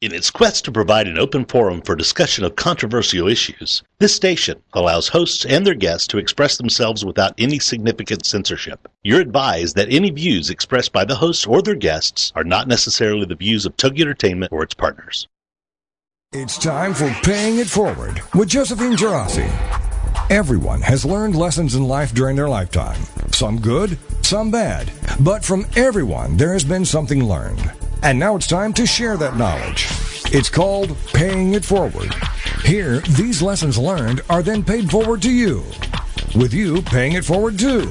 In its quest to provide an open forum for discussion of controversial issues, this station allows hosts and their guests to express themselves without any significant censorship. You're advised that any views expressed by the hosts or their guests are not necessarily the views of Tug Entertainment or its partners. It's time for Paying It Forward with Josephine Geraci. Everyone has learned lessons in life during their lifetime. Some good, some bad. But from everyone, there has been something learned. And now it's time to share that knowledge. It's called Paying It Forward. Here, these lessons learned are then paid forward to you, with you paying it forward too.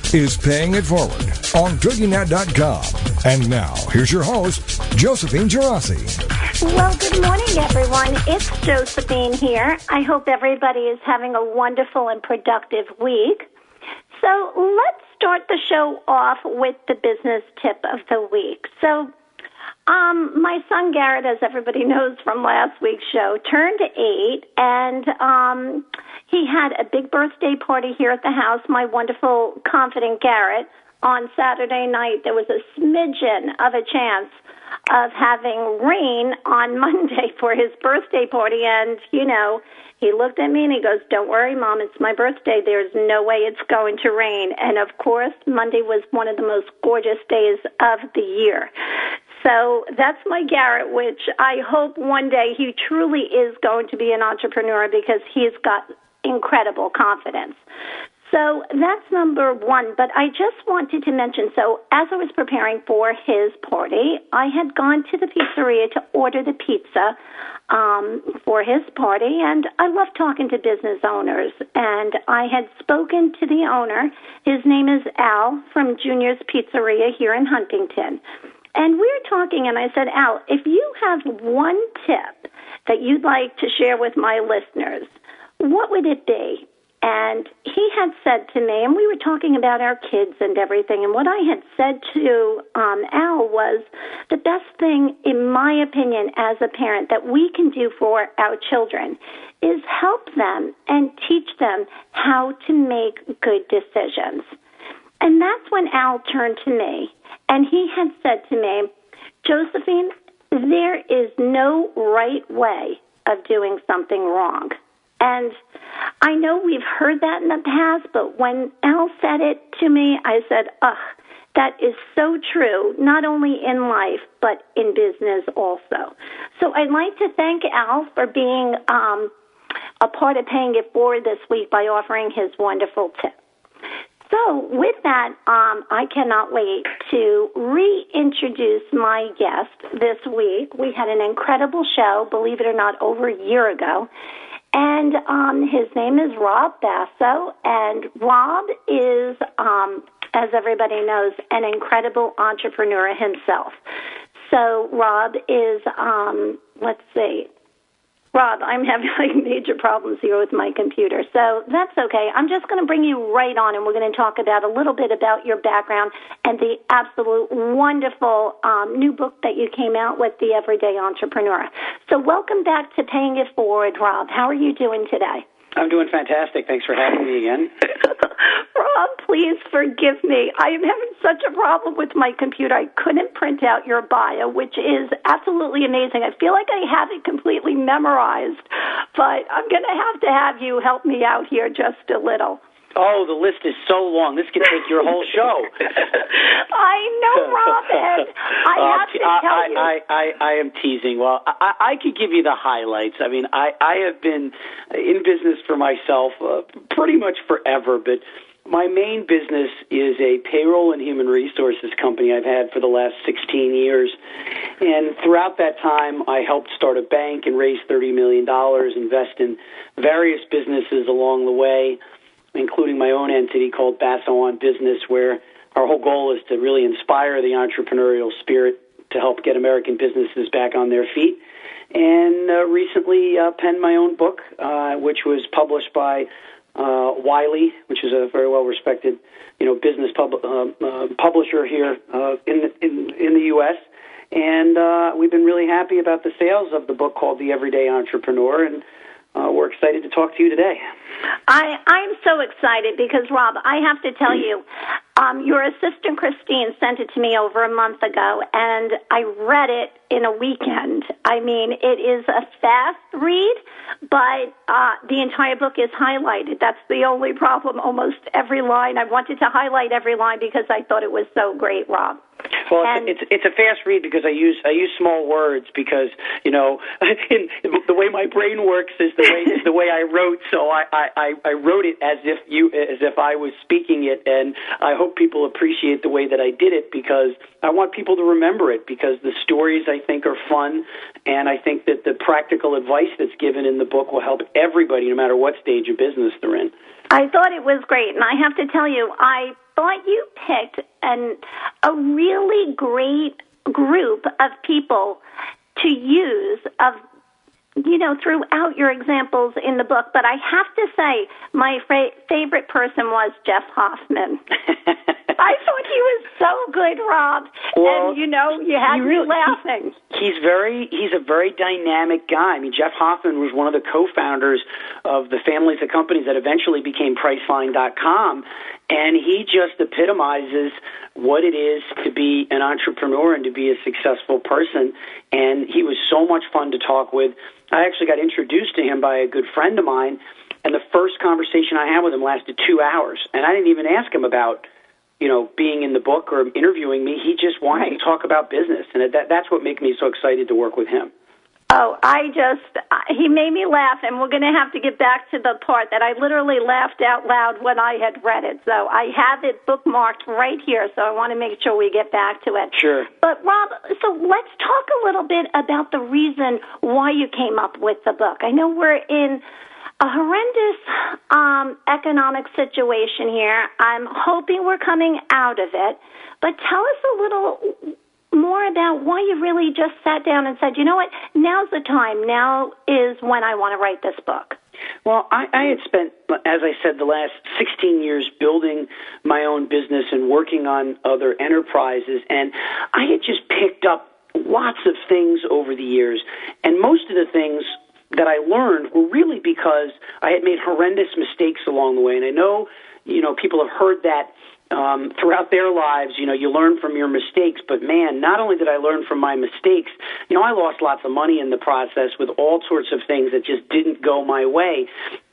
is Paying It Forward on TogiNet.com. And now, here's your host, Josephine Geraci. Well, good morning, everyone. It's Josephine here. I hope everybody is having a wonderful and productive week. So let's start the show off with the business tip of the week. So, um, my son Garrett, as everybody knows from last week's show, turned eight, and um, he had a big birthday party here at the house. My wonderful, confident Garrett on Saturday night. There was a smidgen of a chance of having rain on Monday for his birthday party. And, you know, he looked at me and he goes, Don't worry, Mom, it's my birthday. There's no way it's going to rain. And of course, Monday was one of the most gorgeous days of the year. So that's my Garrett, which I hope one day he truly is going to be an entrepreneur because he's got incredible confidence. So that's number one. But I just wanted to mention so, as I was preparing for his party, I had gone to the pizzeria to order the pizza um, for his party. And I love talking to business owners. And I had spoken to the owner. His name is Al from Junior's Pizzeria here in Huntington. And we were talking, and I said, Al, if you have one tip that you'd like to share with my listeners, what would it be? And he had said to me, and we were talking about our kids and everything, and what I had said to um, Al was the best thing, in my opinion, as a parent, that we can do for our children is help them and teach them how to make good decisions. And that's when Al turned to me, and he had said to me, Josephine, there is no right way of doing something wrong. And I know we've heard that in the past, but when Al said it to me, I said, ugh, that is so true, not only in life, but in business also. So I'd like to thank Al for being um, a part of paying it forward this week by offering his wonderful tip. So, with that, um, I cannot wait to reintroduce my guest this week. We had an incredible show, believe it or not, over a year ago. And um, his name is Rob Basso, and Rob is, um, as everybody knows, an incredible entrepreneur himself. So Rob is, um, let's see, Rob, I'm having like major problems here with my computer, so that's okay. I'm just going to bring you right on, and we're going to talk about a little bit about your background and the absolute wonderful um, new book that you came out with, The Everyday Entrepreneur. So, welcome back to Paying It Forward, Rob. How are you doing today? I'm doing fantastic. Thanks for having me again. Rob, please forgive me. I am having such a problem with my computer. I couldn't print out your bio, which is absolutely amazing. I feel like I have it completely memorized, but I'm going to have to have you help me out here just a little. Oh, the list is so long. This could take your whole show. I know, Robin. I uh, have to tell I, you. I, I, I am teasing. Well, I, I could give you the highlights. I mean, I, I have been in business for myself uh, pretty much forever, but my main business is a payroll and human resources company I've had for the last 16 years. And throughout that time, I helped start a bank and raise $30 million, invest in various businesses along the way including my own entity called Basso on Business, where our whole goal is to really inspire the entrepreneurial spirit to help get American businesses back on their feet. And uh, recently uh, penned my own book, uh, which was published by uh, Wiley, which is a very well respected, you know, business pub- uh, uh, publisher here uh, in, the, in in the U.S. And uh, we've been really happy about the sales of the book called The Everyday Entrepreneur, and uh, we're excited to talk to you today. I I'm so excited because Rob, I have to tell you, um, your assistant Christine sent it to me over a month ago, and I read it in a weekend. I mean, it is a fast read, but uh, the entire book is highlighted. That's the only problem. Almost every line, I wanted to highlight every line because I thought it was so great, Rob. Well, and, it's it's a fast read because I use I use small words because you know in, the way my brain works is the way is the way I wrote. So I, I I wrote it as if you as if I was speaking it, and I hope people appreciate the way that I did it because I want people to remember it because the stories I think are fun, and I think that the practical advice that's given in the book will help everybody, no matter what stage of business they're in. I thought it was great, and I have to tell you, I thought you picked an a really great group of people to use of you know throughout your examples in the book but i have to say my favorite person was jeff hoffman i thought he was so good rob well, and you know you had me really, laughing he, he's very he's a very dynamic guy i mean jeff hoffman was one of the co-founders of the families of companies that eventually became priceline.com and he just epitomizes what it is to be an entrepreneur and to be a successful person. And he was so much fun to talk with. I actually got introduced to him by a good friend of mine, and the first conversation I had with him lasted two hours. And I didn't even ask him about, you know, being in the book or interviewing me. He just wanted to talk about business, and that, that's what made me so excited to work with him. Oh, I just, uh, he made me laugh, and we're going to have to get back to the part that I literally laughed out loud when I had read it. So I have it bookmarked right here, so I want to make sure we get back to it. Sure. But, Rob, so let's talk a little bit about the reason why you came up with the book. I know we're in a horrendous um, economic situation here. I'm hoping we're coming out of it. But tell us a little more about why you really just sat down and said, you know what, now's the time. Now is when I want to write this book. Well, I, I had spent, as I said, the last 16 years building my own business and working on other enterprises, and I had just picked up lots of things over the years, and most of the things that I learned were really because I had made horrendous mistakes along the way, and I know, you know, people have heard that um, throughout their lives, you know, you learn from your mistakes. But man, not only did I learn from my mistakes, you know, I lost lots of money in the process with all sorts of things that just didn't go my way.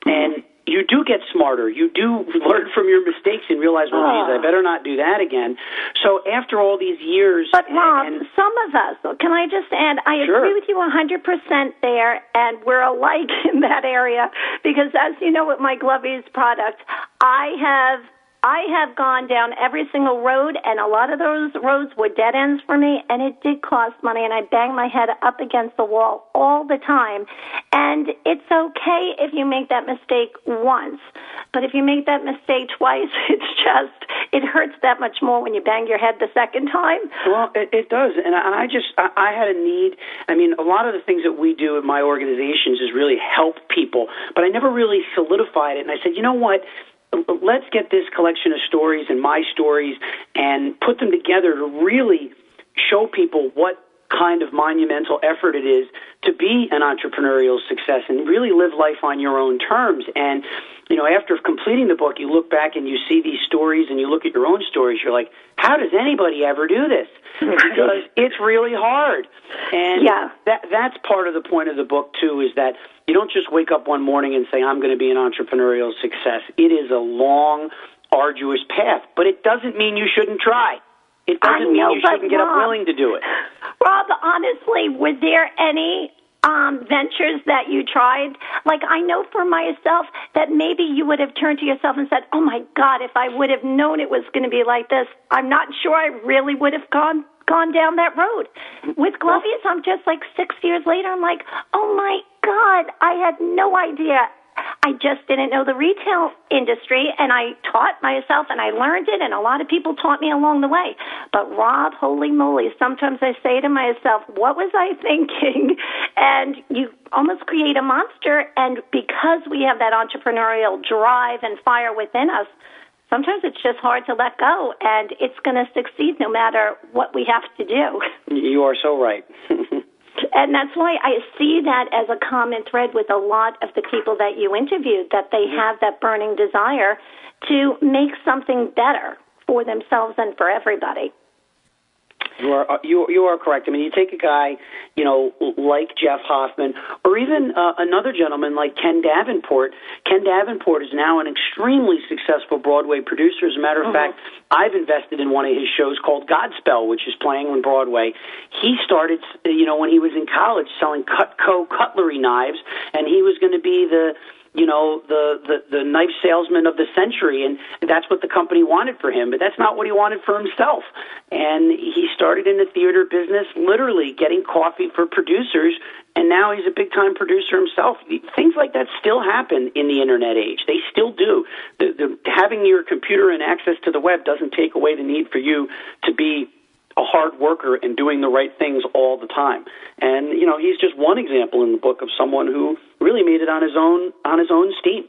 And you do get smarter. You do learn from your mistakes and realize, well, geez, I ah. better not do that again. So after all these years, but Rob, and, some of us, can I just add? I sure. agree with you 100% there, and we're alike in that area because, as you know, with my Glovies product, I have I have gone down every single road, and a lot of those roads were dead ends for me, and it did cost money, and I banged my head up against the wall all the time. And it's okay if you make that mistake once, but if you make that mistake twice, it's just, it hurts that much more when you bang your head the second time. Well, it, it does, and I, and I just, I, I had a need. I mean, a lot of the things that we do in my organizations is really help people, but I never really solidified it, and I said, you know what? Let's get this collection of stories and my stories and put them together to really show people what kind of monumental effort it is to be an entrepreneurial success and really live life on your own terms. And, you know, after completing the book, you look back and you see these stories and you look at your own stories, you're like, how does anybody ever do this? because it's really hard. And yeah. that that's part of the point of the book too is that you don't just wake up one morning and say I'm going to be an entrepreneurial success. It is a long arduous path, but it doesn't mean you shouldn't try. It doesn't know, mean you shouldn't get Rob, up willing to do it. Rob, honestly, was there any um, ventures that you tried? Like, I know for myself that maybe you would have turned to yourself and said, Oh my God, if I would have known it was going to be like this, I'm not sure I really would have gone gone down that road. With Glovies, I'm just like six years later, I'm like, oh my God, I had no idea I just didn't know the retail industry, and I taught myself and I learned it, and a lot of people taught me along the way. But Rob, holy moly, sometimes I say to myself, what was I thinking? and you almost create a monster. And because we have that entrepreneurial drive and fire within us, sometimes it's just hard to let go, and it's going to succeed no matter what we have to do. You are so right. and that's why I see that as a common thread with a lot of the people that you interviewed that they mm-hmm. have that burning desire to make something better for themselves and for everybody. You are uh, you you are correct. I mean, you take a guy, you know, like Jeff Hoffman, or even uh, another gentleman like Ken Davenport. Ken Davenport is now an extremely successful Broadway producer. As a matter of mm-hmm. fact, I've invested in one of his shows called Godspell, which is playing on Broadway. He started, you know, when he was in college selling Cutco cutlery knives, and he was going to be the you know the, the the knife salesman of the century and that's what the company wanted for him but that's not what he wanted for himself. And he started in the theater business literally getting coffee for producers and now he's a big time producer himself. Things like that still happen in the internet age. They still do. The, the having your computer and access to the web doesn't take away the need for you to be a hard worker and doing the right things all the time. And you know, he's just one example in the book of someone who really made it on his own on his own steam.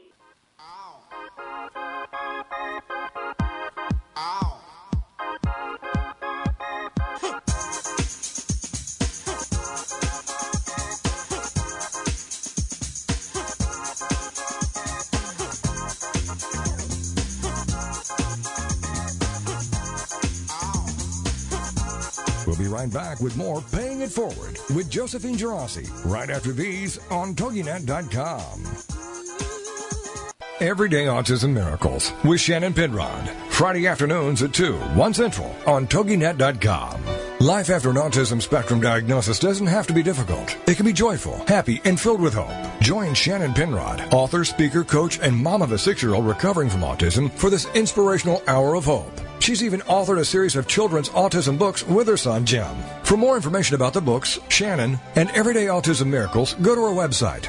Right back with more Paying It Forward with Josephine Geraci right after these on TogiNet.com. Everyday Autism Miracles with Shannon Penrod. Friday afternoons at 2, 1 Central on TogiNet.com. Life after an autism spectrum diagnosis doesn't have to be difficult. It can be joyful, happy, and filled with hope. Join Shannon Penrod, author, speaker, coach, and mom of a six year old recovering from autism, for this inspirational hour of hope. She's even authored a series of children's autism books with her son, Jim. For more information about the books, Shannon, and Everyday Autism Miracles, go to her website,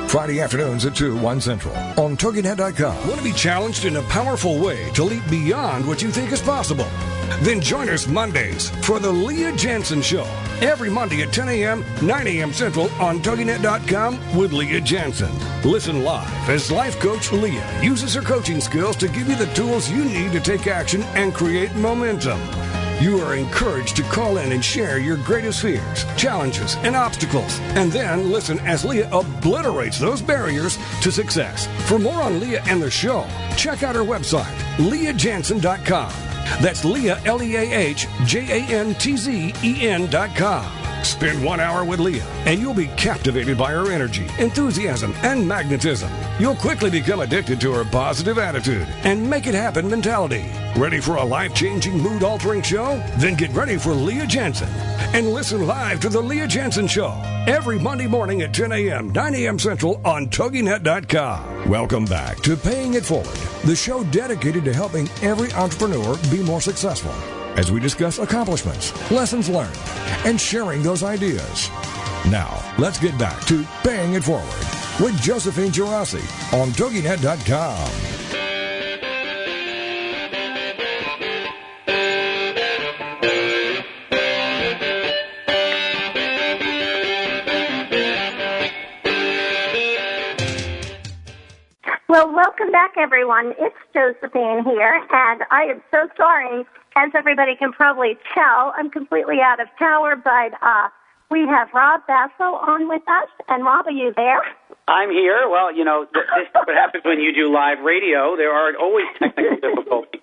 Friday afternoons at 2, 1 Central on TogiNet.com. Want to be challenged in a powerful way to leap beyond what you think is possible? Then join us Mondays for the Leah Jantzen Show. Every Monday at 10 a.m., 9 a.m. Central on TogiNet.com with Leah Jantzen. Listen live as life coach Leah uses her coaching skills to give you the tools you need to take action and create momentum. You are encouraged to call in and share your greatest fears, challenges, and obstacles. And then listen as Leah obliterates those barriers to success. For more on Leah and the show, check out her website, leahjantzen.com. That's Leah, L E A H J A N T Z E N dot com. Spend one hour with Leah, and you'll be captivated by her energy, enthusiasm, and magnetism. You'll quickly become addicted to her positive attitude and make it happen mentality. Ready for a life changing, mood altering show? Then get ready for Leah Jantzen and listen live to The Leah Jantzen Show every Monday morning at 10 a.m., 9 a.m. Central on TogiNet.com. Welcome back to Paying It Forward, the show dedicated to helping every entrepreneur be more successful as we discuss accomplishments, lessons learned, and sharing those ideas. Now, let's get back to Paying It Forward with Josephine Geraci on TogiNet.com. Well, welcome back, everyone. It's Josephine here, and I am so sorry. As everybody can probably tell, I'm completely out of power, but uh, we have Rob Basso on with us. And Rob, are you there? I'm here. Well, you know, this is what happens when you do live radio. There are always technical difficulties.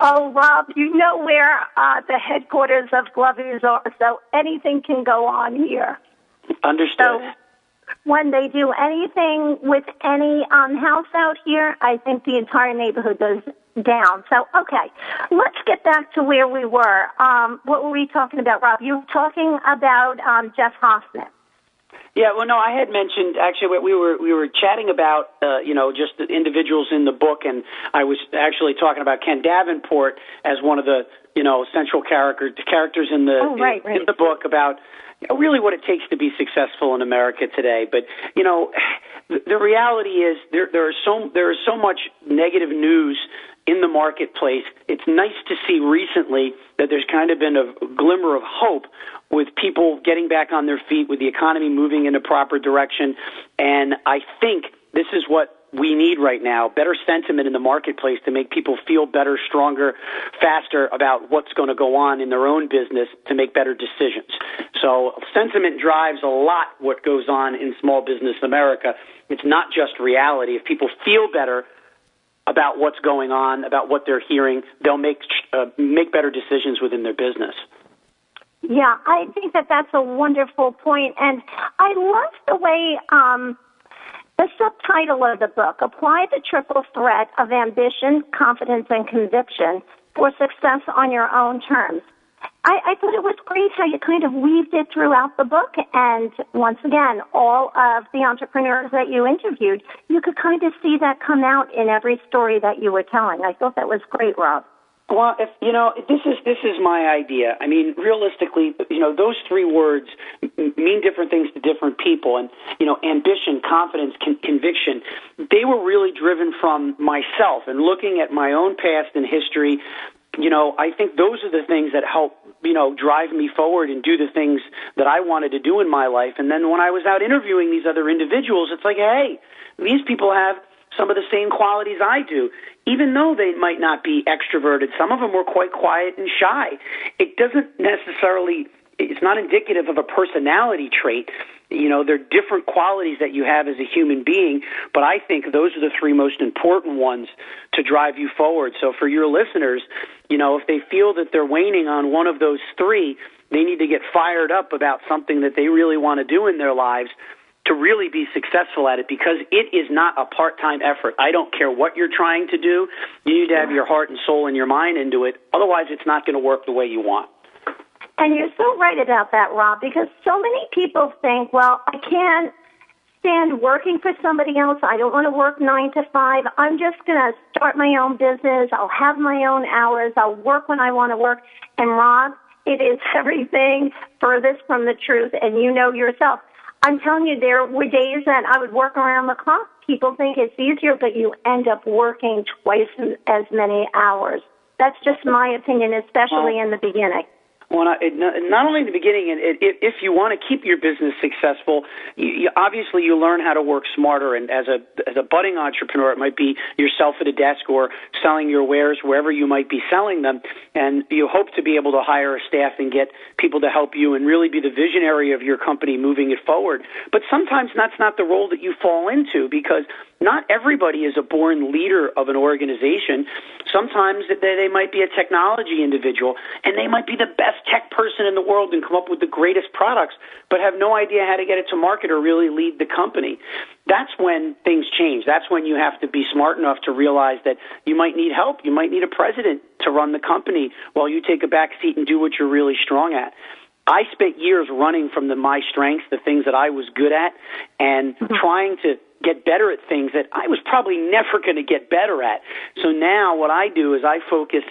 Oh, Rob, you know where uh, the headquarters of Glovies are, so anything can go on here. Understood. So, when they do anything with any um, house out here, I think the entire neighborhood goes down. So, okay, let's get back to where we were. Um, what were we talking about, Rob? You were talking about um, Jeff Hoffman. Yeah, well, no, I had mentioned actually we were we were chatting about uh, you know just the individuals in the book, and I was actually talking about Ken Davenport as one of the you know central character characters in the oh, right, in, right. in the book about really what it takes to be successful in America today. But you know, the reality is there there are so there is so much negative news in the marketplace. It's nice to see recently that there's kind of been a glimmer of hope with people getting back on their feet, with the economy moving in a proper direction. And I think this is what we need right now better sentiment in the marketplace to make people feel better, stronger, faster about what's going to go on in their own business to make better decisions. So, sentiment drives a lot what goes on in small business America. It's not just reality. If people feel better, about what's going on, about what they're hearing, they'll make uh, make better decisions within their business. Yeah, I think that that's a wonderful point, and I love the way um, the subtitle of the book: "Apply the triple threat of ambition, confidence, and conviction for success on your own terms." I, I thought it was great how you kind of weaved it throughout the book. And once again, all of the entrepreneurs that you interviewed, you could kind of see that come out in every story that you were telling. I thought that was great, Rob. Well, if you know, this is this is my idea. I mean, realistically, you know, those three words mean different things to different people, and you know, ambition, confidence, con- conviction. They were really driven from myself and looking at my own past and history. You know, I think those are the things that help you know, drive me forward and do the things that I wanted to do in my life. And then when I was out interviewing these other individuals, it's like, hey, these people have some of the same qualities I do, even though they might not be extroverted. Some of them were quite quiet and shy. It doesn't necessarily it's not indicative of a personality trait. You know, they're different qualities that you have as a human being, but I think those are the three most important ones to drive you forward. So for your listeners, you know, if they feel that they're waning on one of those three, they need to get fired up about something that they really want to do in their lives to really be successful at it because it is not a part-time effort. I don't care what you're trying to do. You need to have your heart and soul and your mind into it. Otherwise, it's not going to work the way you want. And you're so right about that, Rob, because so many people think, well, I can't stand working for somebody else. I don't want to work nine to five. I'm just going to start my own business. I'll have my own hours. I'll work when I want to work. And Rob, it is everything furthest from the truth. And you know yourself. I'm telling you, there were days that I would work around the clock. People think it's easier, but you end up working twice as many hours. That's just my opinion, especially in the beginning. Well, not, only in the beginning, if you want to keep your business successful, you, obviously you learn how to work smarter. And as a as a budding entrepreneur, it might be yourself at a desk or selling your wares wherever you might be selling them. And you hope to be able to hire a staff and get people to help you and really be the visionary of your company moving it forward. But sometimes that's not the role that you fall into because not everybody is a born leader of an organization. Sometimes they might be a technology individual and they might be the best tech person in the world and come up with the greatest products, but have no idea how to get it to market or really lead the company. That's when things change. That's when you have to be smart enough to realize that you might need help. You might need a president to run the company while you take a back seat and do what you're really strong at. I spent years running from the my strengths, the things that I was good at, and mm-hmm. trying to get better at things that I was probably never going to get better at. So now what I do is I focus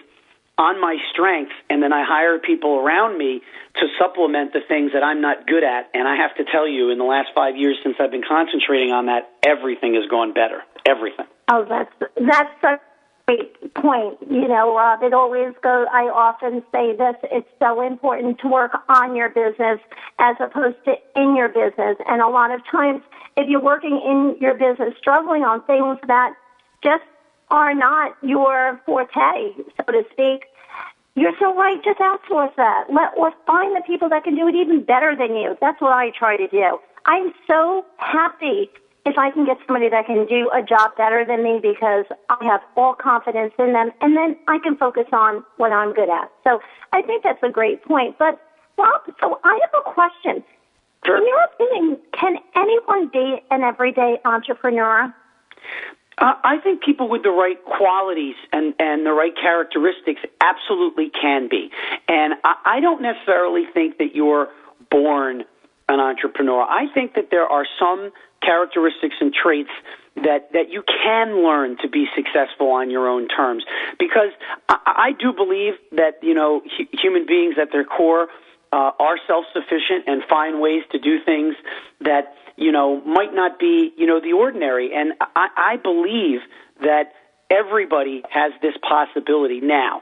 on my strengths and then I hire people around me to supplement the things that I'm not good at. And I have to tell you, in the last five years since I've been concentrating on that, everything has gone better. Everything. Oh, that's that's such great point. You know, Rob, it always goes. I often say this: it's so important to work on your business as opposed to in your business. And a lot of times, if you're working in your business, struggling on things that just are not your forte, so to speak, you're so right. Just outsource that. Let or find the people that can do it even better than you. That's what I try to do. I'm so happy if I can get somebody that can do a job better than me because I have all confidence in them, and then I can focus on what I'm good at. So I think that's a great point. But Rob, so I have a question. Sure. In your opinion, can anyone be an everyday entrepreneur? Uh, I think people with the right qualities and, and the right characteristics absolutely can be. And I, I don't necessarily think that you're born an entrepreneur. I think that there are some characteristics and traits that that you can learn to be successful on your own terms. Because I, I do believe that you know hu- human beings at their core uh, are self-sufficient and find ways to do things that you know might not be you know the ordinary. And I, I believe that everybody has this possibility now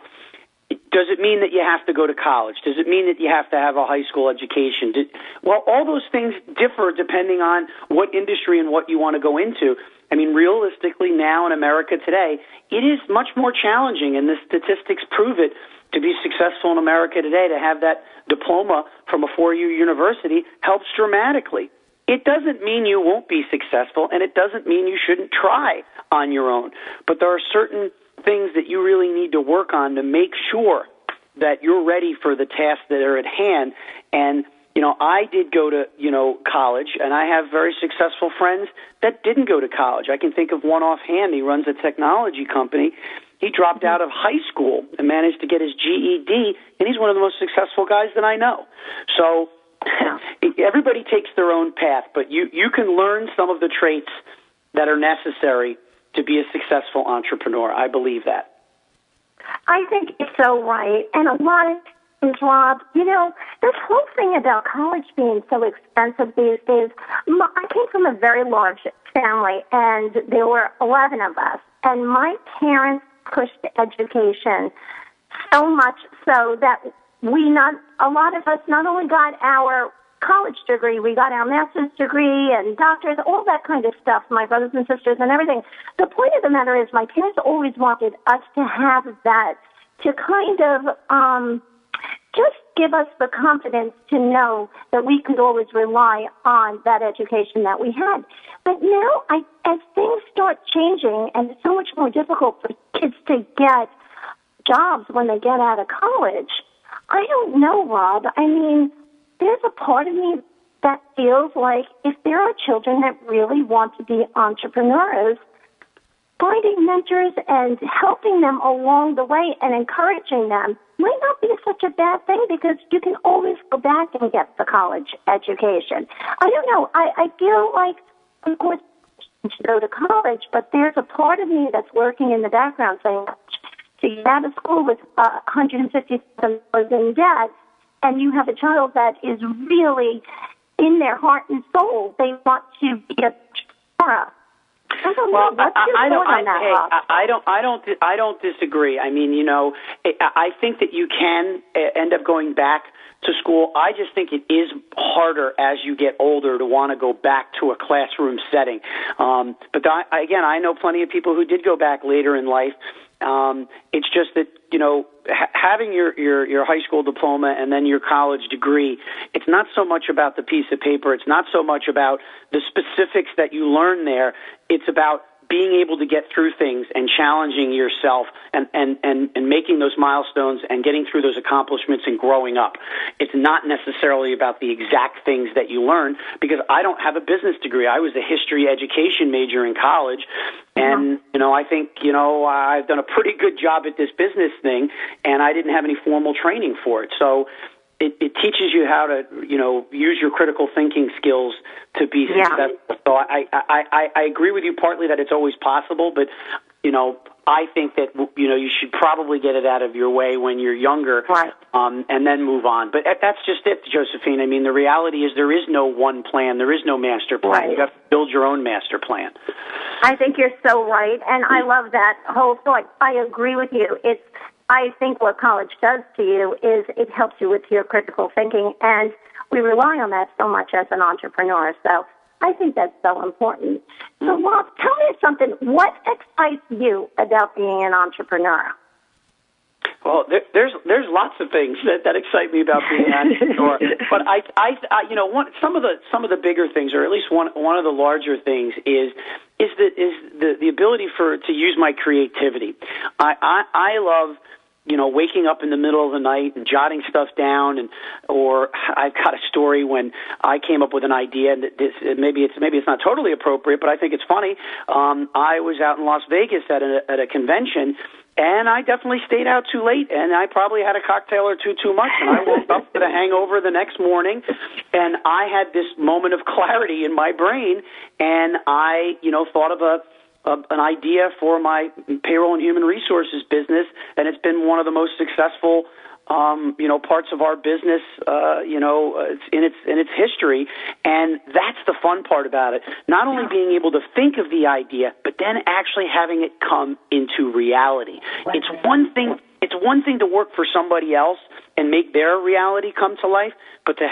does it mean that you have to go to college? Does it mean that you have to have a high school education? well, all those things differ depending on what industry and what you want to go into. I mean, realistically, now in America today, it is much more challenging, and the statistics prove it, to be successful in America today, to have that diploma from a four year university helps dramatically. It doesn't mean you won't be successful, and it doesn't mean you shouldn't try on your own. But there are certain things that you really need to work on to make sure that you're ready for the tasks that are at hand. And, you know, I did go to, you know, college, and I have very successful friends that didn't go to college. I can think of one offhand. He runs a technology company. He dropped out of high school and managed to get his GED, and he's one of the most successful guys that I know. So everybody takes their own path, but you, you can learn some of the traits that are necessary to be a successful entrepreneur. I believe that. I think you're so right. And a lot of things, Rob, you know, this whole thing about college being so expensive these days, I came from a very large family, and there were 11 of us. And my parents pushed education so much so that we not, a lot of us not only got our college degree. We got our master's degree and doctors, all that kind of stuff, my brothers and sisters and everything. The point of the matter is my parents always wanted us to have that, to kind of, um, just give us the confidence to know that we could always rely on that education that we had. But now, I, as things start changing and it's so much more difficult for kids to get jobs when they get out of college, I don't know, Rob. I mean, there's a part of me that feels like if there are children that really want to be entrepreneurs, finding mentors and helping them along the way and encouraging them might not be such a bad thing because you can always go back and get the college education. I don't know. I, I feel like, of course, to go to college, but there's a part of me that's working in the background saying, to get out of school with uh, $150,000 in debt and you have a child that is really in their heart and soul, they want to be a Torah. I don't well, know. I, I don't. on hey, I, I don't. I don't. I don't disagree. I mean, you know, I think that you can uh, end up going back to school. I just think it is harder as you get older to want to go back to a classroom setting. Um, but I, again, I know plenty of people who did go back later in life. Um, it's just that you know ha- having your, your your high school diploma and then your college degree. It's not so much about the piece of paper. It's not so much about the specifics that you learn there. It's about being able to get through things and challenging yourself and, and, and, and making those milestones and getting through those accomplishments and growing up. It's not necessarily about the exact things that you learn because I don't have a business degree. I was a history education major in college. And, you know, I think, you know, I've done a pretty good job at this business thing and I didn't have any formal training for it. So it, it teaches you how to, you know, use your critical thinking skills to be yeah. successful. So I, I, I, I agree with you partly that it's always possible, but, you know, I think that you know you should probably get it out of your way when you're younger, right. um, and then move on. But that's just it, Josephine. I mean, the reality is there is no one plan. There is no master plan. Right. You have to build your own master plan. I think you're so right, and I love that whole thought. I agree with you. It's I think what college does to you is it helps you with your critical thinking, and we rely on that so much as an entrepreneur. So I think that's so important. So, Rob, tell me something. What excites you about being an entrepreneur? Well, there, there's there's lots of things that, that excite me about being an entrepreneur, but I, I, I, you know, one some of the some of the bigger things, or at least one one of the larger things, is is the is the the ability for to use my creativity. I I, I love you know, waking up in the middle of the night and jotting stuff down, and or I've got a story when I came up with an idea, and this maybe it's maybe it's not totally appropriate, but I think it's funny. Um, I was out in Las Vegas at a at a convention, and I definitely stayed out too late, and I probably had a cocktail or two too much, and I woke up with a hangover the next morning, and I had this moment of clarity in my brain, and I, you know, thought of a a, an idea for my payroll and human resources business, and it's been one of the most successful um, you know, parts of our business, uh, you know, uh, in its in its history, and that's the fun part about it. Not only being able to think of the idea, but then actually having it come into reality. It's one thing. It's one thing to work for somebody else and make their reality come to life, but to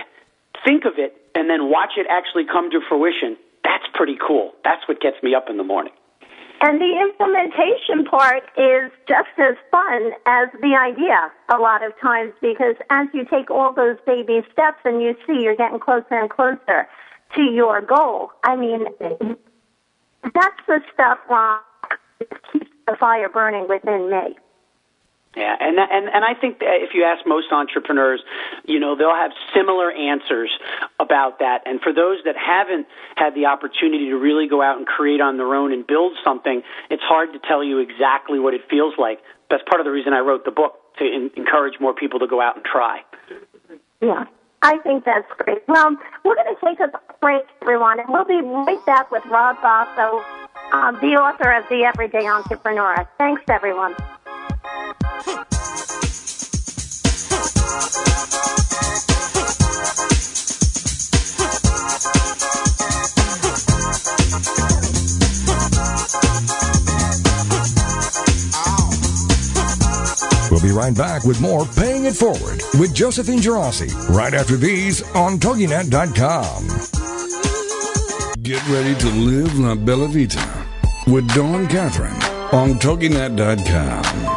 think of it and then watch it actually come to fruition. That's pretty cool. That's what gets me up in the morning. And the implementation part is just as fun as the idea a lot of times because as you take all those baby steps and you see you're getting closer and closer to your goal, I mean, that's the stuff that keeps the fire burning within me. Yeah, and and and I think that if you ask most entrepreneurs, you know, they'll have similar answers about that. And for those that haven't had the opportunity to really go out and create on their own and build something, it's hard to tell you exactly what it feels like. That's part of the reason I wrote the book to in, encourage more people to go out and try. Yeah. I think that's great. Well, we're going to take a break, everyone, and we'll be right back with Rob Basso, um, the author of The Everyday Entrepreneur. Thanks, everyone. We'll be right back with more Paying It Forward with Josephine Geraci right after these on TogiNet.com. Get ready to live La Bella Vita with Dawn Catherine on TogiNet.com.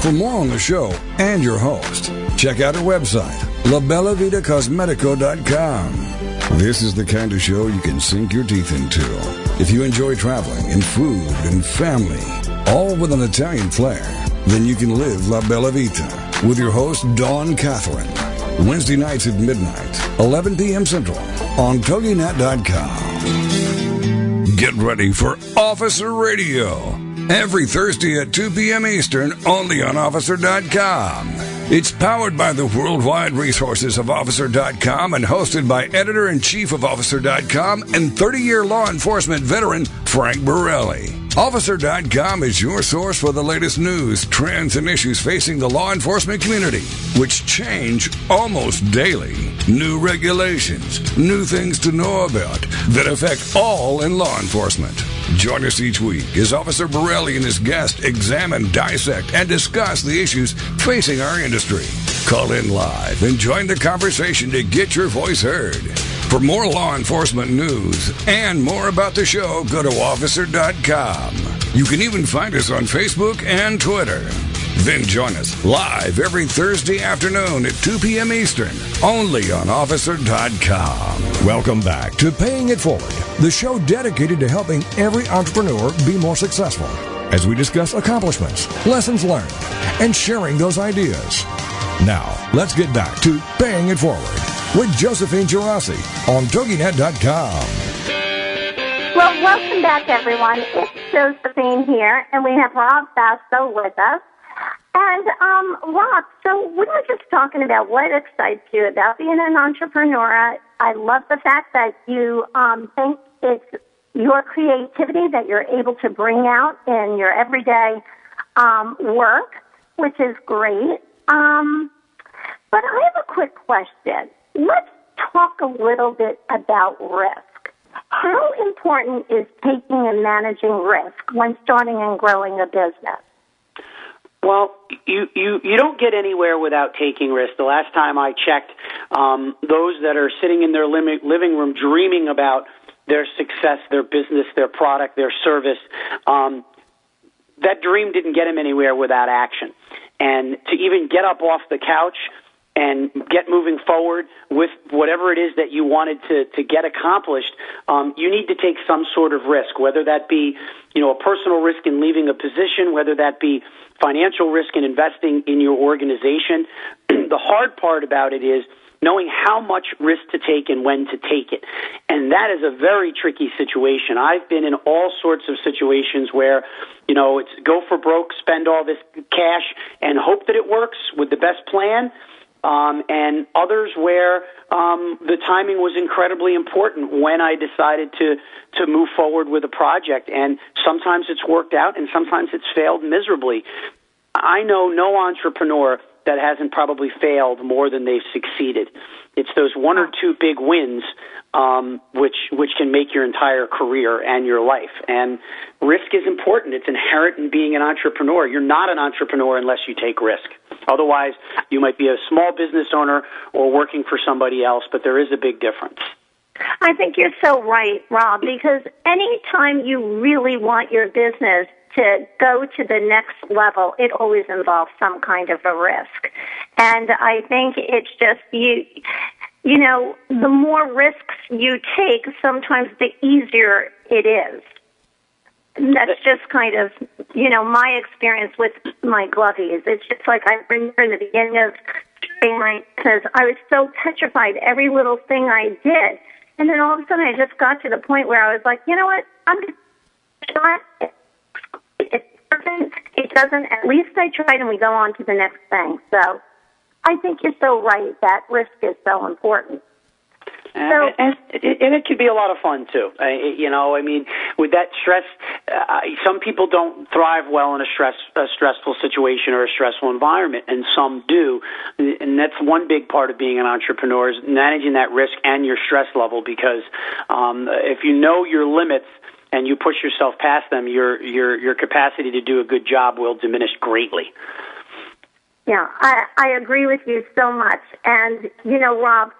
For more on the show and your host, check out our website, labellavitacosmetico.com. This is the kind of show you can sink your teeth into. If you enjoy traveling and food and family, all with an Italian flair, then you can live La Bella Vita with your host, Dawn Catherine. Wednesday nights at midnight, 11 p.m. Central on TogiNet.com. Get ready for Officer Radio every Thursday at 2 p.m. Eastern only on Officer.com. It's powered by the worldwide resources of Officer.com and hosted by editor in chief of Officer.com and 30 year law enforcement veteran Frank Borelli. Officer.com is your source for the latest news, trends, and issues facing the law enforcement community, which change almost daily. New regulations, new things to know about that affect all in law enforcement. Join us each week as Officer Borelli and his guest examine, dissect, and discuss the issues facing our industry. Call in live and join the conversation to get your voice heard. For more law enforcement news and more about the show, go to officer.com. You can even find us on Facebook and Twitter. Then join us live every Thursday afternoon at 2 p.m. Eastern, only on officer.com. Welcome back to Paying It Forward, the show dedicated to helping every entrepreneur be more successful as we discuss accomplishments, lessons learned, and sharing those ideas. Now, let's get back to Paying It Forward with Josephine Geraci on TogiNet.com. Well, welcome back, everyone. It's Josephine here, and we have Rob Basso with us. And um, Rob, so we were just talking about what excites you about being an entrepreneur. I love the fact that you um, think it's your creativity that you're able to bring out in your everyday um, work, which is great. Um, but I have a quick question. Let's talk a little bit about risk. How important is taking and managing risk when starting and growing a business? Well, you, you, you don't get anywhere without taking risks. The last time I checked, um, those that are sitting in their living room dreaming about their success, their business, their product, their service, um, that dream didn't get them anywhere without action. and to even get up off the couch and get moving forward with whatever it is that you wanted to, to get accomplished, um, you need to take some sort of risk, whether that be, you know, a personal risk in leaving a position, whether that be financial risk in investing in your organization. the hard part about it is knowing how much risk to take and when to take it. And that is a very tricky situation. I've been in all sorts of situations where, you know, it's go for broke, spend all this cash, and hope that it works with the best plan. Um, and others where um, the timing was incredibly important when I decided to to move forward with a project. And sometimes it's worked out, and sometimes it's failed miserably. I know no entrepreneur that hasn't probably failed more than they've succeeded. It's those one or two big wins um, which which can make your entire career and your life. And risk is important. It's inherent in being an entrepreneur. You're not an entrepreneur unless you take risk. Otherwise, you might be a small business owner or working for somebody else, but there is a big difference. I think you're so right, Rob, because anytime you really want your business to go to the next level, it always involves some kind of a risk. And I think it's just you, you know, the more risks you take, sometimes the easier it is. And that's just kind of, you know, my experience with my glovies. It's just like I remember in the beginning of my, because I was so petrified every little thing I did. And then all of a sudden I just got to the point where I was like, you know what? I'm just not it doesn't, at least I tried and we go on to the next thing. So I think you're so right that risk is so important. So, and, and, and it can be a lot of fun too. Uh, you know, I mean, with that stress, uh, some people don't thrive well in a stress, a stressful situation or a stressful environment, and some do. And that's one big part of being an entrepreneur is managing that risk and your stress level. Because um, if you know your limits, and you push yourself past them, your your your capacity to do a good job will diminish greatly. Yeah, I I agree with you so much, and you know, Rob,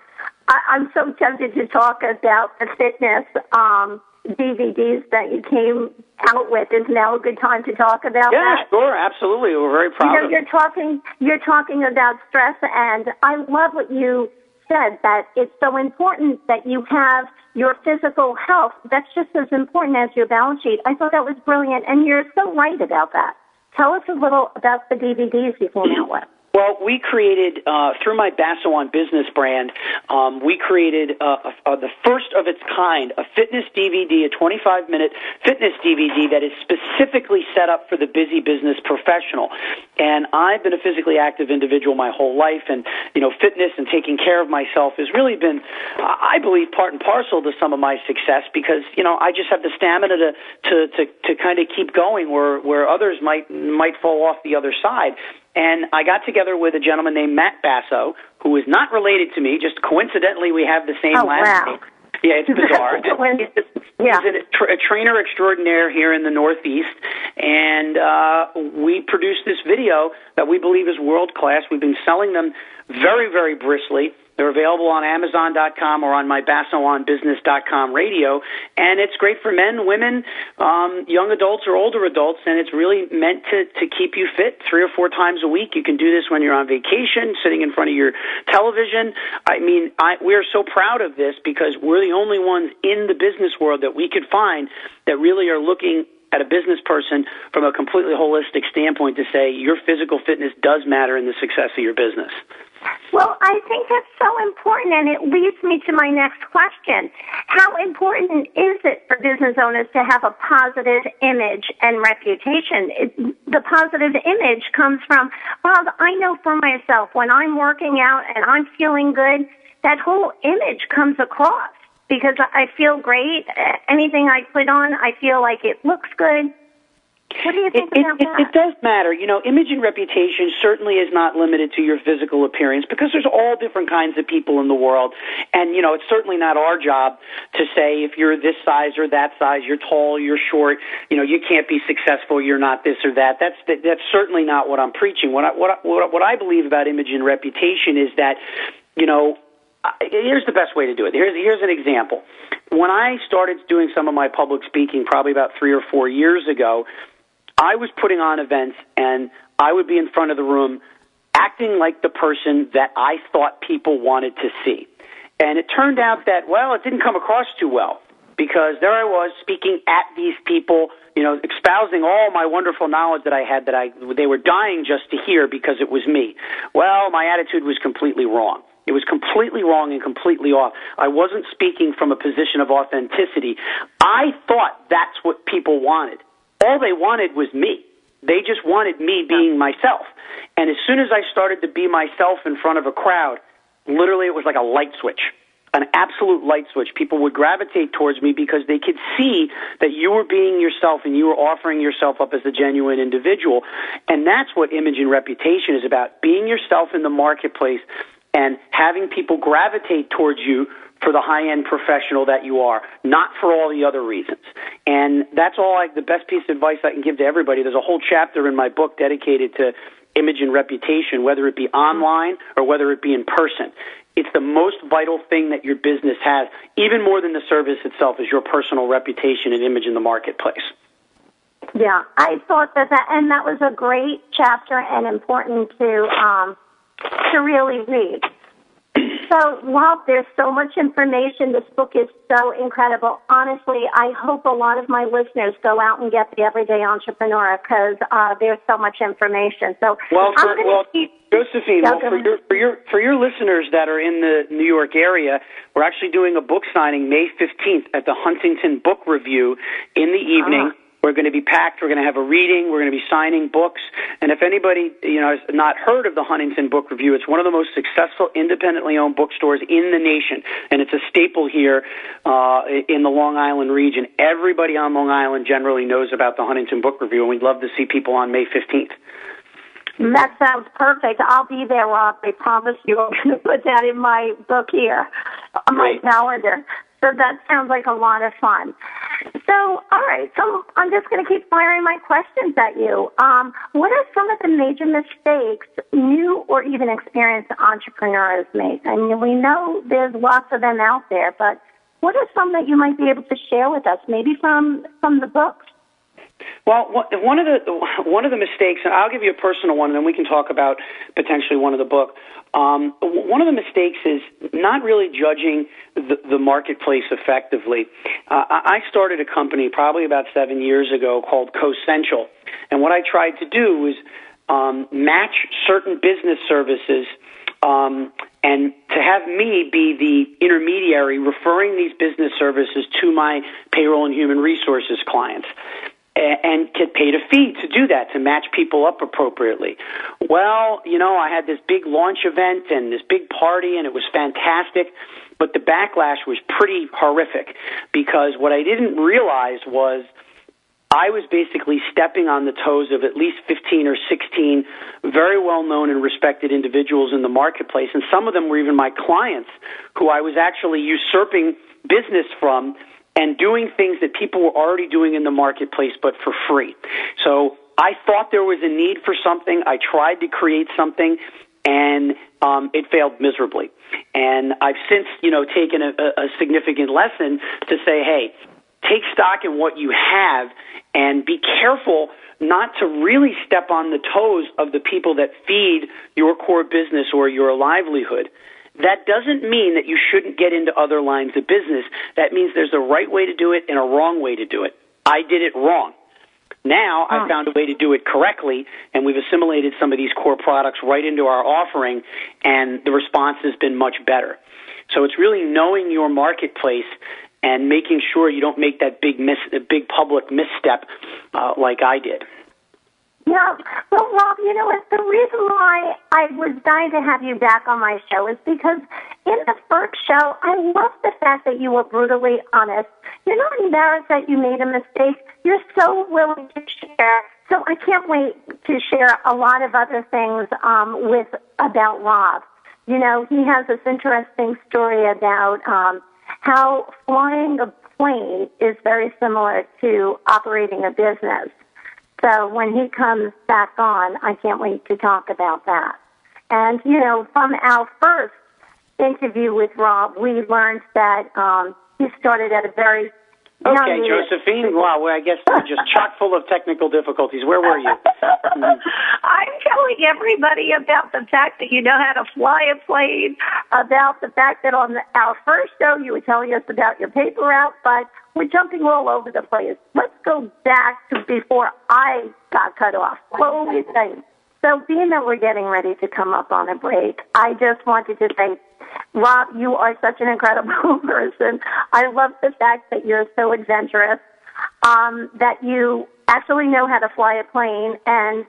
I, I'm so tempted to talk about the fitness um, DVDs that you came out with. Is now a good time to talk about yeah, that? Yeah, sure, absolutely. We're very proud. You know, you're talking you're talking about stress, and I love what you said that it's so important that you have your physical health. That's just as important as your balance sheet. I thought that was brilliant, and you're so right about that. Tell us a little about the DVDs you came out with. Well, we created uh, through my Basso on Business brand. Um, we created uh, uh, the first of its kind, a fitness DVD, a 25-minute fitness DVD that is specifically set up for the busy business professional. And I've been a physically active individual my whole life, and you know, fitness and taking care of myself has really been, I believe, part and parcel to some of my success because you know I just have the stamina to to to, to kind of keep going where where others might might fall off the other side. And I got together with a gentleman named Matt Basso, who is not related to me. Just coincidentally, we have the same oh, last wow. name. Yeah, it's bizarre. yeah. He's a, tra- a trainer extraordinaire here in the Northeast, and uh, we produced this video that we believe is world class. We've been selling them very, very briskly. They're available on Amazon.com or on my BassoOnBusiness.com radio, and it's great for men, women, um, young adults, or older adults, and it's really meant to to keep you fit three or four times a week. You can do this when you're on vacation, sitting in front of your television. I mean, I, we are so proud of this because we're the only ones in the business world that we could find that really are looking at a business person from a completely holistic standpoint to say your physical fitness does matter in the success of your business. Well, I think that's so important, and it leads me to my next question. How important is it for business owners to have a positive image and reputation? It, the positive image comes from, well, I know for myself, when I'm working out and I'm feeling good, that whole image comes across because I feel great. Anything I put on, I feel like it looks good. What do you think it, about it, that? It does matter. You know, image and reputation certainly is not limited to your physical appearance because there's all different kinds of people in the world. And, you know, it's certainly not our job to say if you're this size or that size, you're tall, you're short, you know, you can't be successful, you're not this or that. That's, that's certainly not what I'm preaching. What I, what I, what I believe about image and reputation is that, you know, here's the best way to do it. Here's here's an example. When I started doing some of my public speaking, probably about three or four years ago, I was putting on events and I would be in front of the room acting like the person that I thought people wanted to see. And it turned out that, well, it didn't come across too well because there I was speaking at these people, you know, espousing all my wonderful knowledge that I had that I they were dying just to hear because it was me. Well, my attitude was completely wrong. It was completely wrong and completely off. I wasn't speaking from a position of authenticity. I thought that's what people wanted. All they wanted was me. They just wanted me being myself. And as soon as I started to be myself in front of a crowd, literally it was like a light switch an absolute light switch. People would gravitate towards me because they could see that you were being yourself and you were offering yourself up as a genuine individual. And that's what image and reputation is about being yourself in the marketplace and having people gravitate towards you for the high end professional that you are, not for all the other reasons. And that's all I, the best piece of advice I can give to everybody. There's a whole chapter in my book dedicated to image and reputation, whether it be online or whether it be in person. It's the most vital thing that your business has, even more than the service itself, is your personal reputation and image in the marketplace. Yeah, I thought that, that and that was a great chapter and important to um, to really read. So, while there's so much information. This book is so incredible. Honestly, I hope a lot of my listeners go out and get the Everyday Entrepreneur because uh, there's so much information. So, well, for, well keep, Josephine, well, for your for your for your listeners that are in the New York area, we're actually doing a book signing May 15th at the Huntington Book Revue in the evening. Uh-huh. We're going to be packed. We're going to have a reading. We're going to be signing books. And if anybody, you know, has not heard of the Huntington Book Revue, it's one of the most successful independently owned bookstores in the nation, and it's a staple here uh, in the Long Island region. Everybody on Long Island generally knows about the Huntington Book Revue, and we'd love to see people on May 15th. That sounds perfect. I'll be there, Rob. I promise you. I'm going to put that in my book here, on my calendar. So that sounds like a lot of fun. So, all right. So I'm just going to keep firing my questions at you. Um, what are some of the major mistakes new or even experienced entrepreneurs make? I mean, we know there's lots of them out there, but what are some that you might be able to share with us? Maybe from from the books. Well, one of the one of the mistakes, and I'll give you a personal one, and then we can talk about potentially one of the book. Um, one of the mistakes is not really judging the, the marketplace effectively. Uh, I started a company probably about seven years ago called CoCentral, and what I tried to do was um, match certain business services um, and to have me be the intermediary referring these business services to my payroll and human resources clients and get paid a fee to do that to match people up appropriately. Well, you know, I had this big launch event and this big party and it was fantastic, but the backlash was pretty horrific because what I didn't realize was I was basically stepping on the toes of at least 15 or 16 very well known and respected individuals in the marketplace and some of them were even my clients who I was actually usurping business from and doing things that people were already doing in the marketplace but for free. So I thought there was a need for something. I tried to create something and um, it failed miserably. And I've since, you know, taken a, a significant lesson to say, hey, take stock in what you have and be careful not to really step on the toes of the people that feed your core business or your livelihood. That doesn't mean that you shouldn't get into other lines of business. That means there's a right way to do it and a wrong way to do it. I did it wrong. Now I found a way to do it correctly, and we've assimilated some of these core products right into our offering, and the response has been much better. So it's really knowing your marketplace and making sure you don't make that big miss, big public misstep uh, like I did. Yeah. Well, Rob, you know what? The reason why I was dying to have you back on my show is because in the first show, I love the fact that you were brutally honest. You're not embarrassed that you made a mistake. You're so willing to share. So I can't wait to share a lot of other things um, with about Rob. You know, he has this interesting story about um, how flying a plane is very similar to operating a business. So when he comes back on, I can't wait to talk about that. And, you know, from our first interview with Rob, we learned that um, he started at a very Okay, Josephine. Wow, well, I guess we're just chock full of technical difficulties. Where were you? I'm telling everybody about the fact that you know how to fly a plane, about the fact that on the, our first show you were telling us about your paper route, but we're jumping all over the place. Let's go back to before I got cut off. What were we saying? So, being that we're getting ready to come up on a break, I just wanted to say Rob, you are such an incredible person. I love the fact that you're so adventurous, um, that you actually know how to fly a plane. And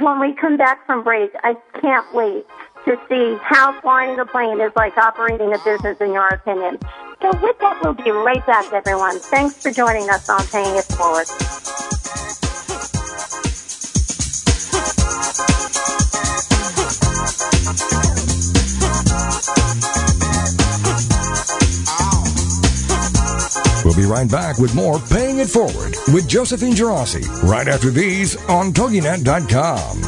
when we come back from break, I can't wait to see how flying a plane is like operating a business in your opinion. So with that, we'll be right back, everyone. Thanks for joining us on Paying It Forward. We'll be right back with more Paying It Forward with Josephine Geraci right after these on TogiNet.com.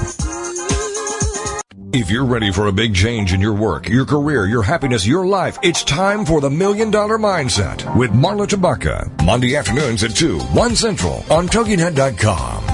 If you're ready for a big change in your work, your career, your happiness, your life, it's time for the Million Dollar Mindset with Marla Tabaka. Monday afternoons at 2, 1 Central on TogiNet.com.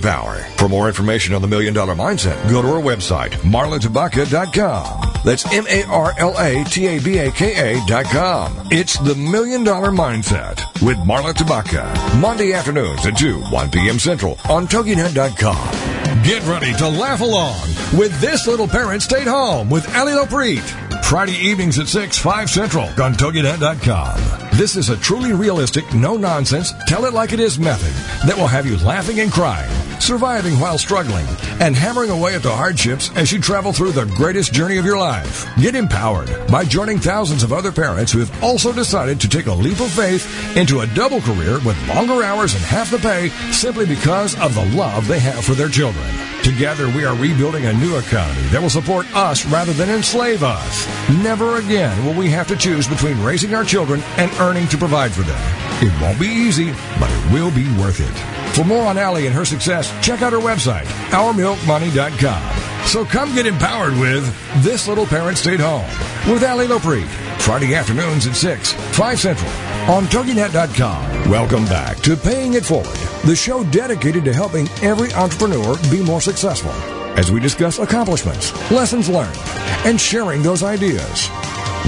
power. For more information on the Million Dollar Mindset, go to our website, marlatabaka.com. That's M-A-R-L-A-T-A-B-A-K-A dot com. It's the Million Dollar Mindset with Marla Tabaka. Monday afternoons at 2, 1 p.m. Central on TogiNet.com. Get ready to laugh along with This Little Parent Stayed Home with Ali Lopreet. Friday evenings at 6, 5 Central on TogiNet.com. This is a truly realistic, no nonsense, tell it like it is method that will have you laughing and crying, surviving while struggling, and hammering away at the hardships as you travel through the greatest journey of your life. Get empowered by joining thousands of other parents who have also decided to take a leap of faith into a double career with longer hours and half the pay simply because of the love they have for their children. Together, we are rebuilding a new economy that will support us rather than enslave us. Never again will we have to choose between raising our children and earning to provide for them. It won't be easy, but it will be worth it. For more on Allie and her success, check out her website, OurMilkMoney.com. So come get empowered with This Little Parent Stayed Home with Allie Lopreet. Friday afternoons at 6, 5 Central on TogiNet.com. Welcome back to Paying It Forward, the show dedicated to helping every entrepreneur be more successful as we discuss accomplishments, lessons learned, and sharing those ideas.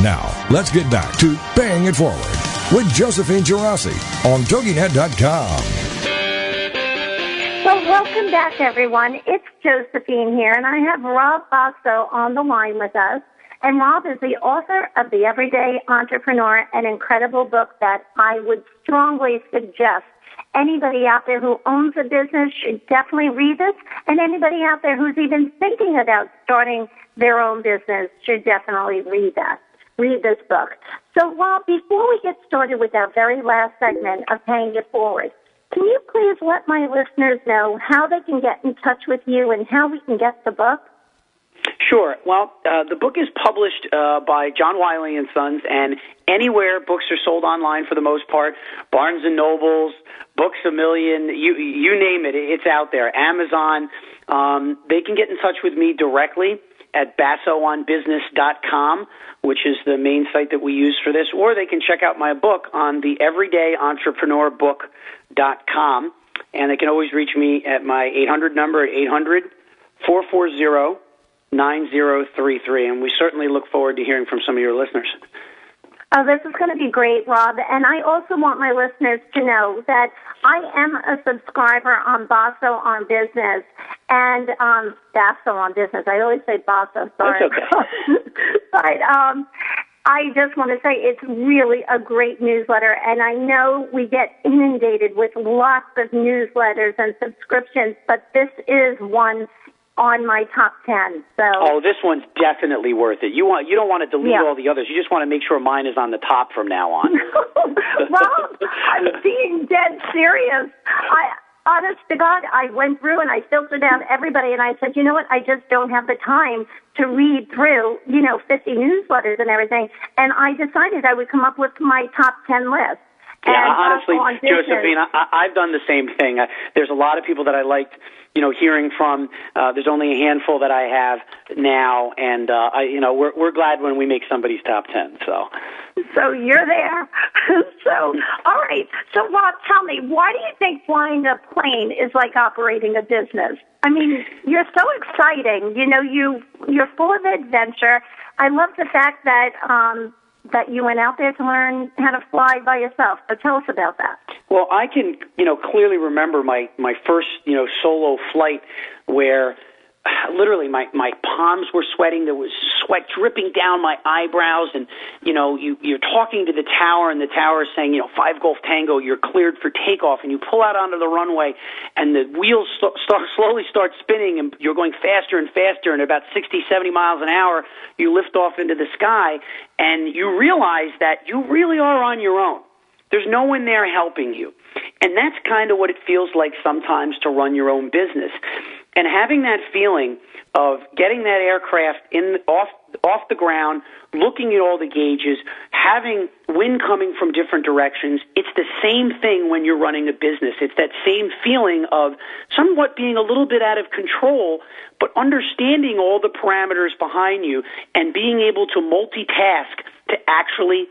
Now, let's get back to Paying It Forward with Josephine Geraci on TogiNet.com. Welcome back, everyone. It's Josephine here, and I have Rob Basso on the line with us. And Rob is the author of The Everyday Entrepreneur, an incredible book that I would strongly suggest anybody out there who owns a business should definitely read this, and anybody out there who's even thinking about starting their own business should definitely read that. Read this book. So, Rob, before we get started with our very last segment of Paying It Forward, can you please let my listeners know how they can get in touch with you and how we can get the book? Sure. Well, uh, the book is published uh, by John Wiley and Sons, and anywhere books are sold online for the most part, Barnes and Nobles, Books a Million, you you name it, it's out there. Amazon. Um, they can get in touch with me directly at bassoonbusiness.com, which is the main site that we use for this, or they can check out my book on the everydayentrepreneurbook.com, and they can always reach me at my 800 number at 800 440 9033. And we certainly look forward to hearing from some of your listeners. Oh, this is going to be great, Rob. And I also want my listeners to know that I am a subscriber on Basso on Business and um, Basso on Business. I always say Basso, sorry. That's okay. but um, I just want to say it's really a great newsletter, and I know we get inundated with lots of newsletters and subscriptions, but this is one on my top ten. So Oh, this one's definitely worth it. You want you don't want to delete Yeah. all the others. You just want to make sure mine is on the top from now on. well, I'm being dead serious. I honest to God, I went through and I filtered down everybody and I said, you know what, I just don't have the time to read through, you know, 50 newsletters and everything. And I decided I would come up with my top 10 list. Yeah, And, honestly, Josephine, I, I've done the same thing. I, there's a lot of people that I liked, you know, hearing from. Uh, there's only a handful that I have now, and uh, I, you know, we're we're glad when we make somebody's top ten. So, So you're there. so, all right. So, Rob, tell me, why do you think flying a plane is like operating a business? I mean, you're so exciting. You know, you you're full of adventure. I love the fact that um, that you went out there to learn how to fly by yourself. So, tell us about that. well, I can, you know, clearly remember my my first, you know, solo flight where literally my my palms were sweating. There was sweat dripping down my eyebrows. And you know you you're talking to the tower and the tower is saying you know five golf tango you're cleared for takeoff. And you pull out onto the runway and the wheels st- start slowly start spinning and you're going faster and faster. And at about 60 70 miles an hour you lift off into the sky and you realize that you really are on your own. There's no one there helping you. And that's kind of what it feels like sometimes to run your own business. And having that feeling of getting that aircraft in off off the ground, looking at all the gauges, having wind coming from different directions, it's the same thing when you're running a business. It's that same feeling of somewhat being a little bit out of control, but understanding all the parameters behind you and being able to multitask to actually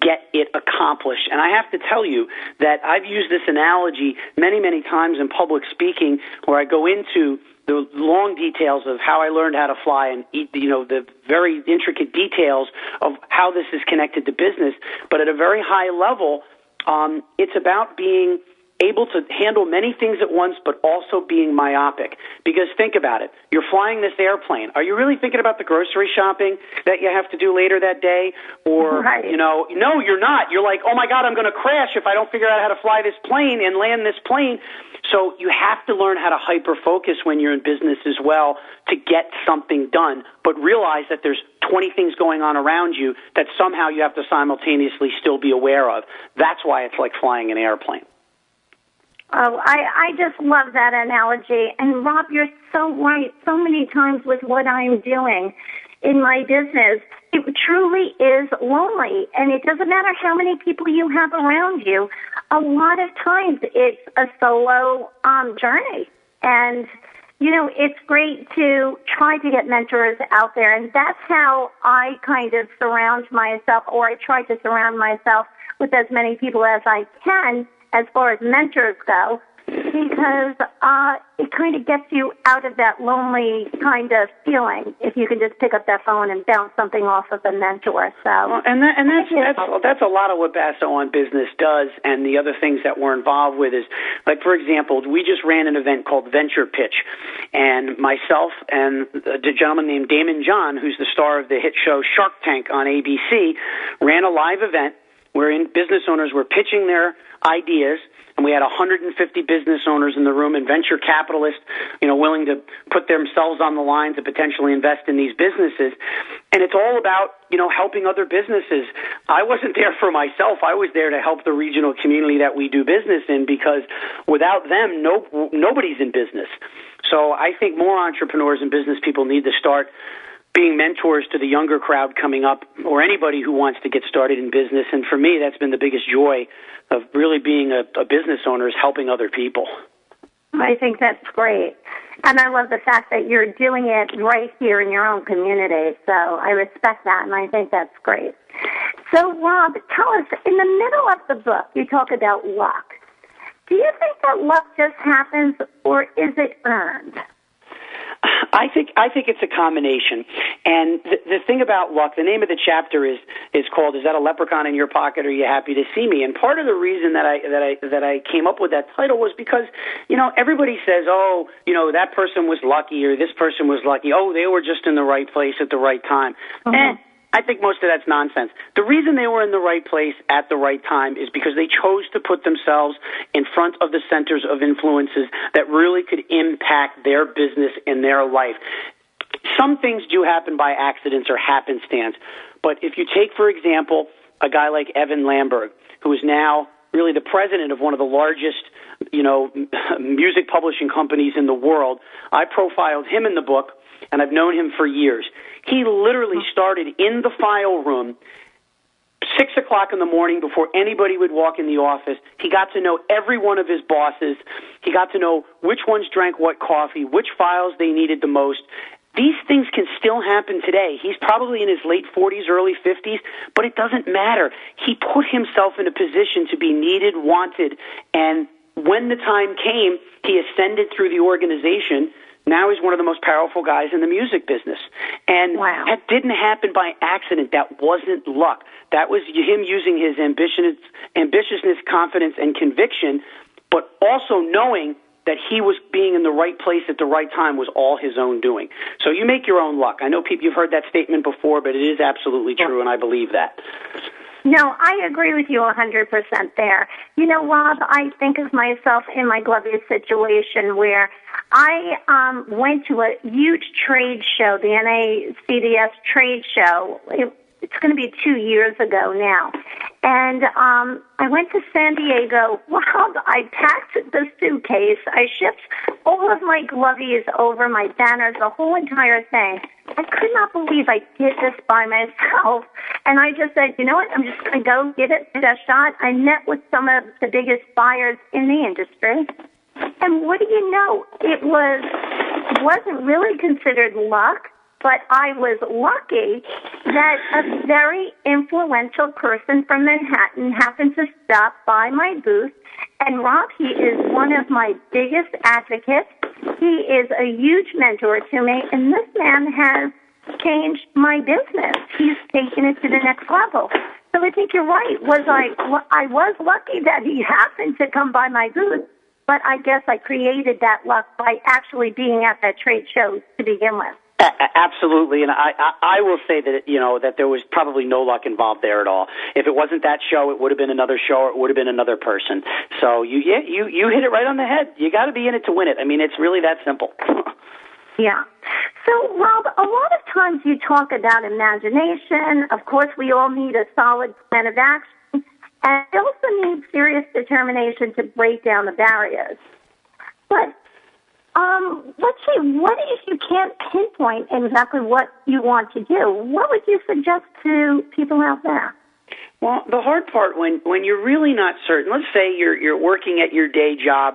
get it accomplished. And I have to tell you that I've used this analogy many, many times in public speaking where I go into the long details of how I learned how to fly and eat you know the very intricate details of how this is connected to business, but at a very high level, um, it's about being able to handle many things at once, but also being myopic. Because think about it. You're flying this airplane. Are you really thinking about the grocery shopping that you have to do later that day? Or, Right. you know, no, you're not. You're like, oh my God, I'm going to crash if I don't figure out how to fly this plane and land this plane. So you have to learn how to hyper focus when you're in business as well to get something done, but realize that there's 20 things going on around you that somehow you have to simultaneously still be aware of. That's why it's like flying an airplane. Oh, I, I just love that analogy. And Rob, you're so right. So many times with what I'm doing in my business, it truly is lonely. And it doesn't matter how many people you have around you. A lot of times it's a solo um, journey. And, you know, it's great to try to get mentors out there. And that's how I kind of surround myself, or I try to surround myself with as many people as I can as far as mentors go, because uh, it kind of gets you out of that lonely kind of feeling if you can just pick up that phone and bounce something off of a mentor. So, Well, and that, and that's that's that's a lot of what Basso on Business does, and the other things that we're involved with is, like for example, we just ran an event called Venture Pitch, and myself and a gentleman named Daymond John, who's the star of the hit show Shark Tank on ABC, ran a live event wherein business owners were pitching their ideas and we had 150 business owners in the room and venture capitalists, you know, willing to put themselves on the line to potentially invest in these businesses. And it's all about, you know, helping other businesses. I wasn't there for myself. I was there to help the regional community that we do business in because without them, no, nobody's in business. So I think more entrepreneurs and business people need to start being mentors to the younger crowd coming up or anybody who wants to get started in business. And for me, that's been the biggest joy of really being a, a business owner is helping other people. I think that's great. And I love the fact that you're doing it right here in your own community. So I respect that, and I think that's great. So, Rob, tell us in the middle of the book, you talk about luck. Do you think that luck just happens, or is it earned? I think I think it's a combination. And the, the thing about luck, the name of the chapter is is called "Is that a leprechaun in your pocket? Are you happy to see me?" And part of the reason that I that I that I came up with that title was because you know everybody says, "Oh, you know that person was lucky or this person was lucky. Oh, they were just in the right place at the right time." Eh, I think most of that's nonsense. The reason they were in the right place at the right time is because they chose to put themselves in front of the centers of influences that really could impact their business and their life. Some things do happen by accidents or happenstance, but if you take, for example, a guy like Evan Lamberg, who is now really the president of one of the largest, you know, music publishing companies in the world. I profiled him in the book, and I've known him for years. He literally started in the file room six o'clock in the morning before anybody would walk in the office. He got to know every one of his bosses. He got to know which ones drank what coffee, which files they needed the most. These things can still happen today. He's probably in his late 40s, early 50s, but it doesn't matter. He put himself in a position to be needed, wanted, and when the time came, he ascended through the organization now he's one of the most powerful guys in the music business. And wow. that didn't happen by accident. That wasn't luck. That was him using his ambition, ambitiousness, confidence, and conviction, but also knowing that he was being in the right place at the right time was all his own doing. So you make your own luck. I know people you've heard that statement before, but it is absolutely true, and I believe that. No, I agree with you a 100% there. You know, Rob, I think of myself in my Glovies situation where I um, went to a huge trade show, the NACDS trade show. It, it's going to be two years ago now. And um, I went to San Diego. Well, I packed the suitcase. I shipped all of my glovies over, my banners, the whole entire thing. I could not believe I did this by myself. And I just said, you know what? I'm just going to go get it, a shot. I met with some of the biggest buyers in the industry. And what do you know? It was wasn't really considered luck but I was lucky that a very influential person from Manhattan happened to stop by my booth. And Rob, he is one of my biggest advocates. He is a huge mentor to me, and this man has changed my business. He's taken it to the next level. So I think you're right. Was I? I was lucky that he happened to come by my booth, but I guess I created that luck by actually being at that trade show to begin with. Absolutely, and I, I I will say that you know that there was probably no luck involved there at all. If it wasn't that show, it would have been another show, or it would have been another person. So you yeah, you you hit it right on the head. You got to be in it to win it. I mean, it's really that simple. yeah. So, Rob, a lot of times you talk about imagination. Of course, we all need a solid plan of action, and we also need serious determination to break down the barriers. But um, let's see, what if you can't pinpoint exactly what you want to do? What would you suggest to people out there? Well, the hard part when when you're really not certain. Let's say you're you're working at your day job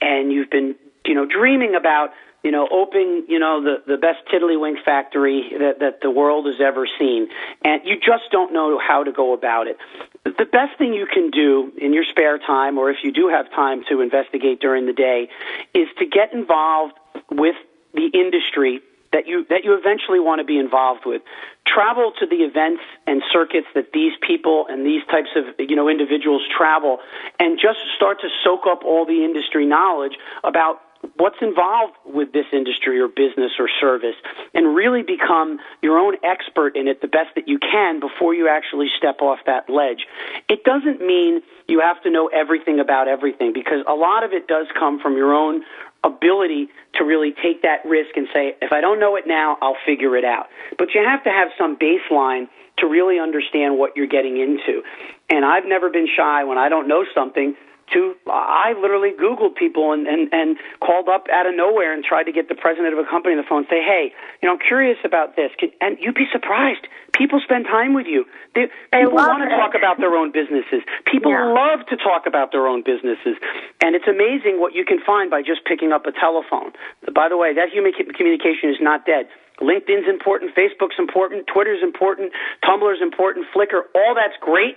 and you've been, you know, dreaming about you know, opening, you know, the, the best tiddlywink factory that, that the world has ever seen. And you just don't know how to go about it. The best thing you can do in your spare time, or if you do have time to investigate during the day, is to get involved with the industry that you that you eventually want to be involved with. Travel to the events and circuits that these people and these types of you know individuals travel, and just start to soak up all the industry knowledge about what's involved with this industry or business or service and really become your own expert in it the best that you can before you actually step off that ledge. It doesn't mean you have to know everything about everything because a lot of it does come from your own ability to really take that risk and say, if I don't know it now, I'll figure it out. But you have to have some baseline to really understand what you're getting into. And I've never been shy when I don't know something to I literally Googled people and, and, and called up out of nowhere and tried to get the president of a company on the phone and say, hey, you know, I'm curious about this. And you'd be surprised. People spend time with you. They, people want to talk about their own businesses. People yeah. love to talk about their own businesses. And it's amazing what you can find by just picking up a telephone. By the way, that human communication is not dead. LinkedIn's important, Facebook's important, Twitter's important, Tumblr's important, Flickr, all that's great.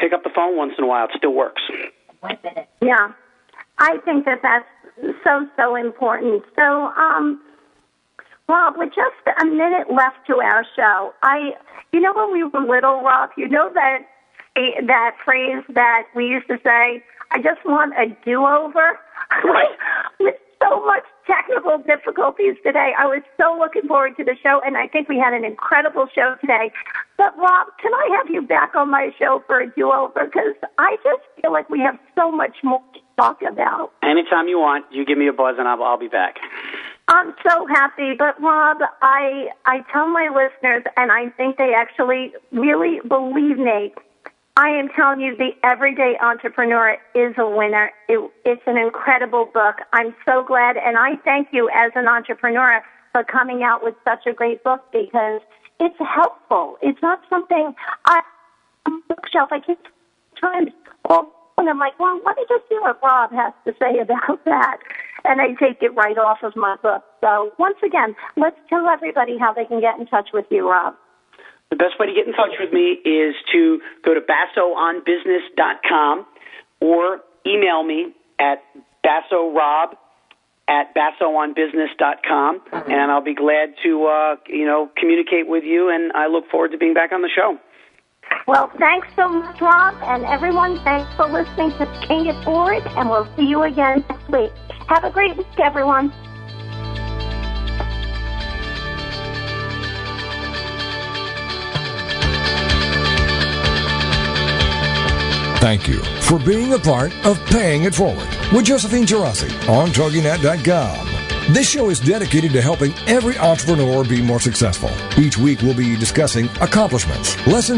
Pick up the phone once in a while. It still works. Yeah, I think that that's so so important. So, um, Rob, with just a minute left to our show, I, you know, when we were little, Rob, you know that that phrase that we used to say, "I just want a do-over." With so much technical difficulties today. I was so looking forward to the show, and I think we had an incredible show today. But Rob, can I have you back on my show for a do-over? Because I just feel like we have so much more to talk about. Anytime you want, you give me a buzz, and I'll, I'll be back. I'm so happy, but Rob, I I tell my listeners, and I think they actually really believe me I am telling you, The Everyday Entrepreneur is a winner. It, it's an incredible book. I'm so glad, and I thank you as an entrepreneur for coming out with such a great book because it's helpful. It's not something I bookshelf. I keep trying to, well, and I'm like, well, let me just see what Rob has to say about that. And I take it right off of my book. So once again, let's tell everybody how they can get in touch with you, Rob. The best way to get in touch with me is to go to bassoonbusiness.com or email me at bassorob at bassoonbusiness.com, and I'll be glad to, uh, you know, communicate with you, and I look forward to being back on the show. Well, thanks so much, Rob, and everyone, thanks for listening to Paying It Forward, and we'll see you again next week. Have a great week, everyone. Thank you for being a part of Paying It Forward with Josephine Geraci on TogiNet.com. This show is dedicated to helping every entrepreneur be more successful. Each week we'll be discussing accomplishments, lessons